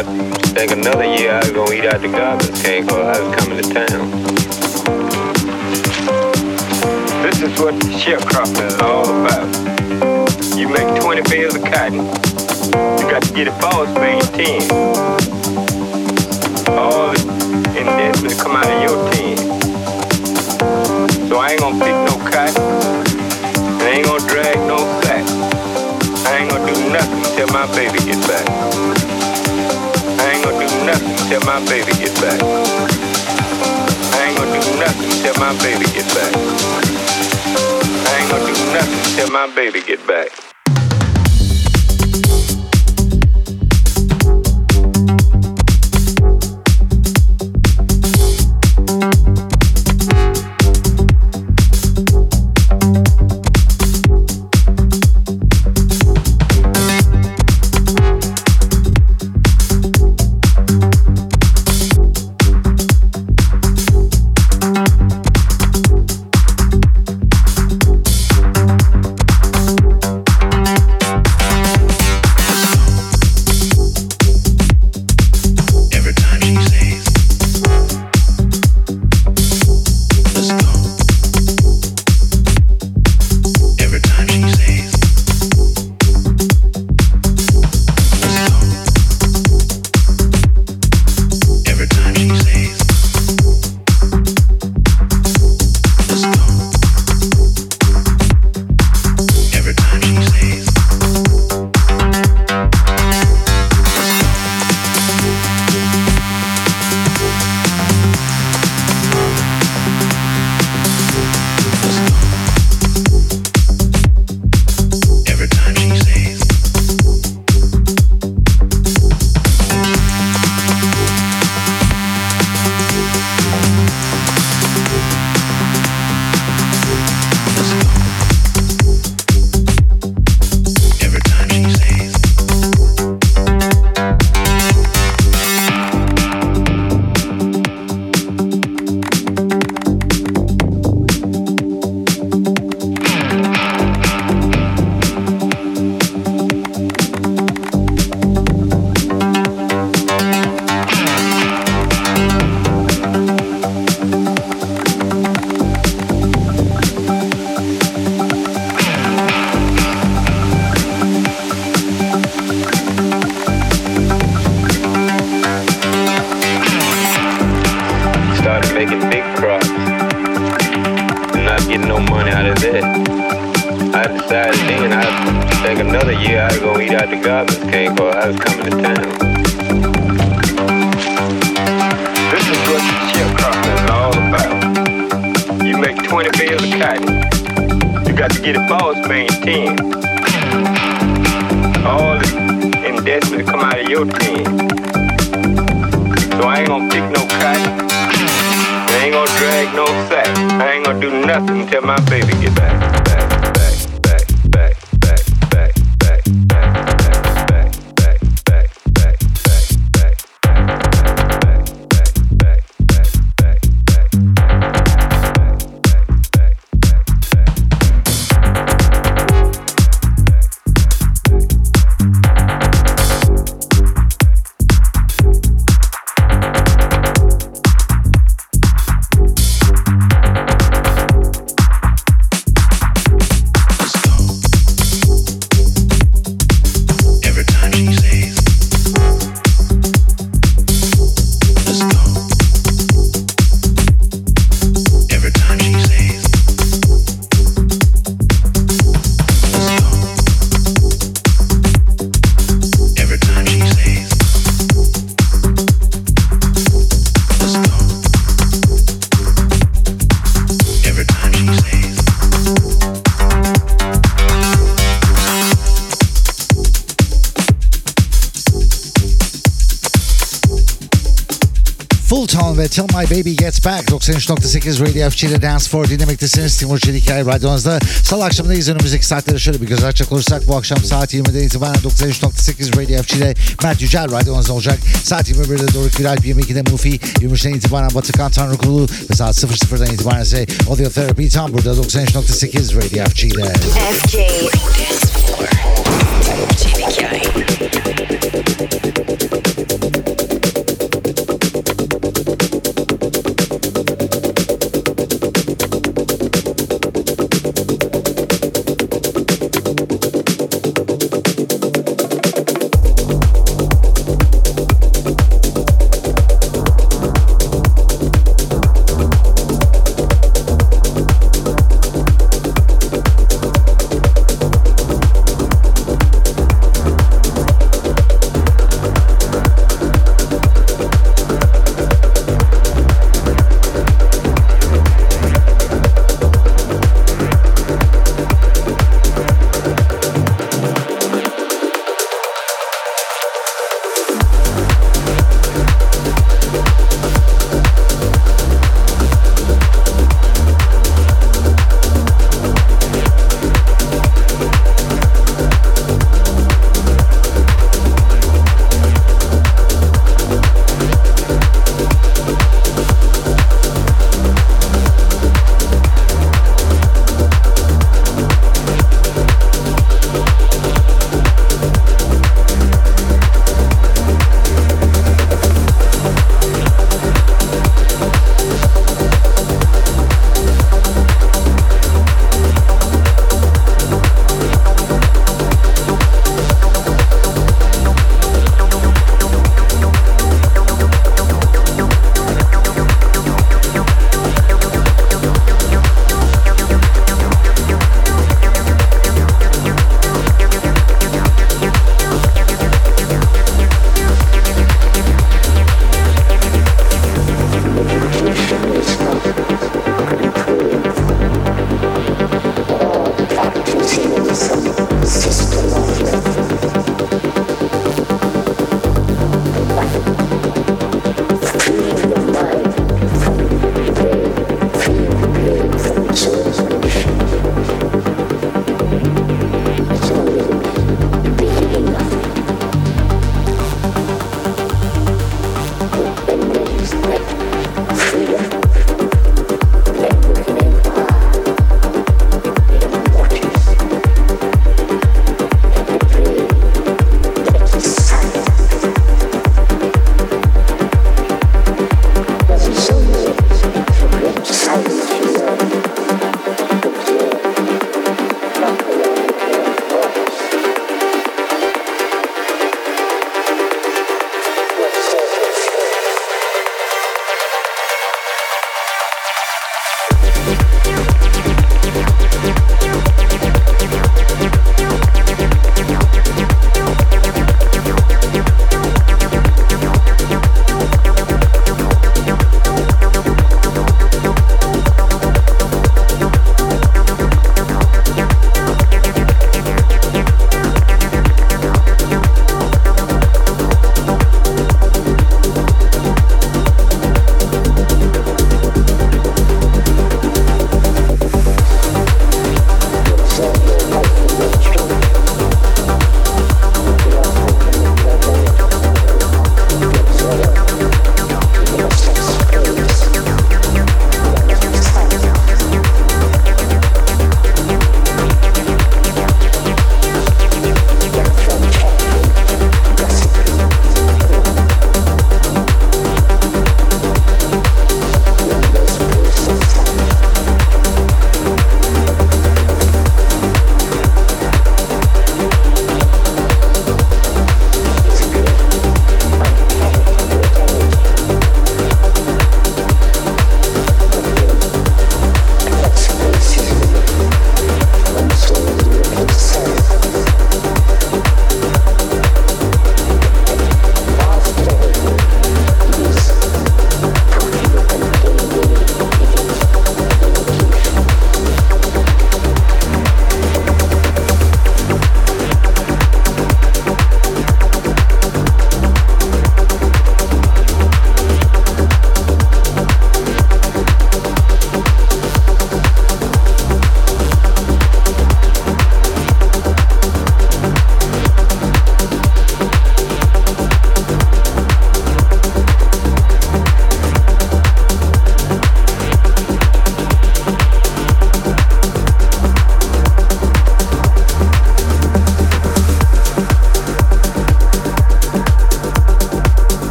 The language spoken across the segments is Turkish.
I think another year I was gonna eat out the garbage can cause I was coming to town. This is what sharecropping is all about. You make 20 bales of cotton, you got to get it false for 10. All in this will come out of your 10. So I ain't gonna pick no cotton, I ain't gonna drag no sack. I ain't gonna do nothing till my baby gets back till my baby get back. I ain't gonna do nothing till my baby get back. I ain't gonna do nothing till my baby get back. Tone ve Till My Baby Gets Back 93.8 Radio FG'de Dance for dinlemektesiniz. Timur Çelikay radyonuzda. Salı akşamındayız önümüzdeki saatlere şöyle bir göz açacak olursak bu akşam saat 20'den itibaren 93.8 Radio FG'de Mert Yücel radyonuzda olacak. Saat 21'de Doruk Güralp, 22'de Mufi, 23'den itibaren Batıkan Tanrı Kulu ve saat 00'dan itibaren ise Audio Therapy tam burada 93.8 Radio FG'de. FG. Dance. Timur Çelikay.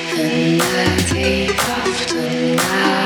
In the deep of the night.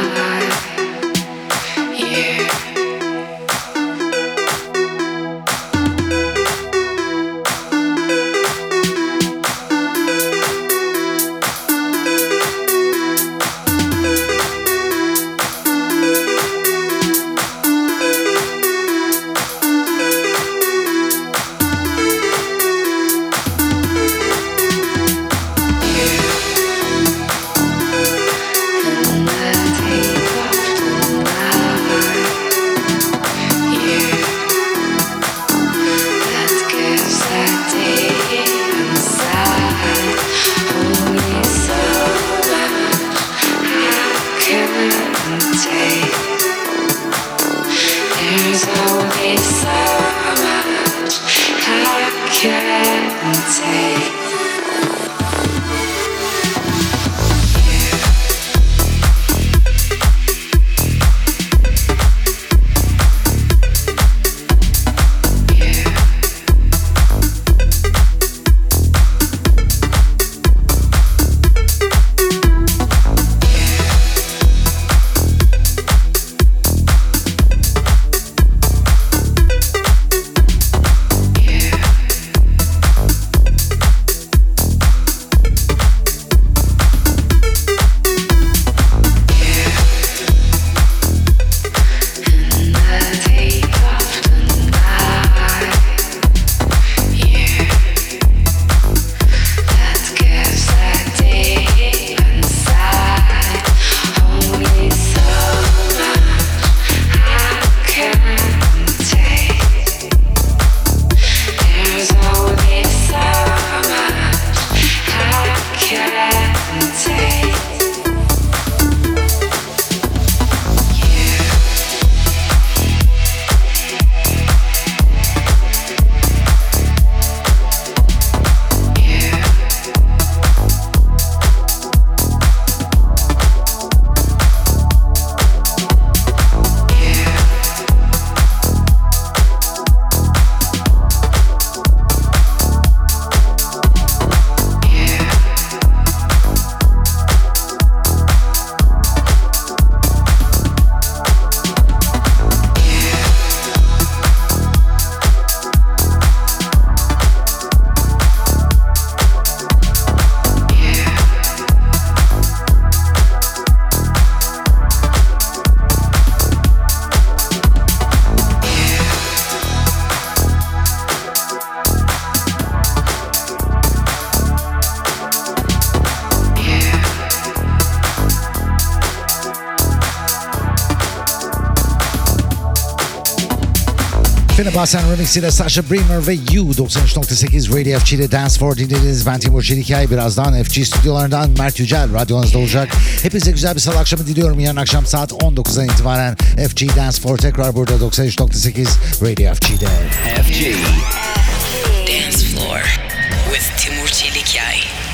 Fina Basen Remix ile Sasha Bremer ve You 93.8 Radio FG'de Dance for dinlediniz. Ben Timur Çelikay. Birazdan FG stüdyolarından Mert Yücel radyonuzda olacak. Hepinize güzel bir salı akşamı diliyorum. Yarın akşam saat 19'dan itibaren FG Dance for tekrar burada 93.8 Radio FG'de. FG. Dance floor with Timur Çelikay.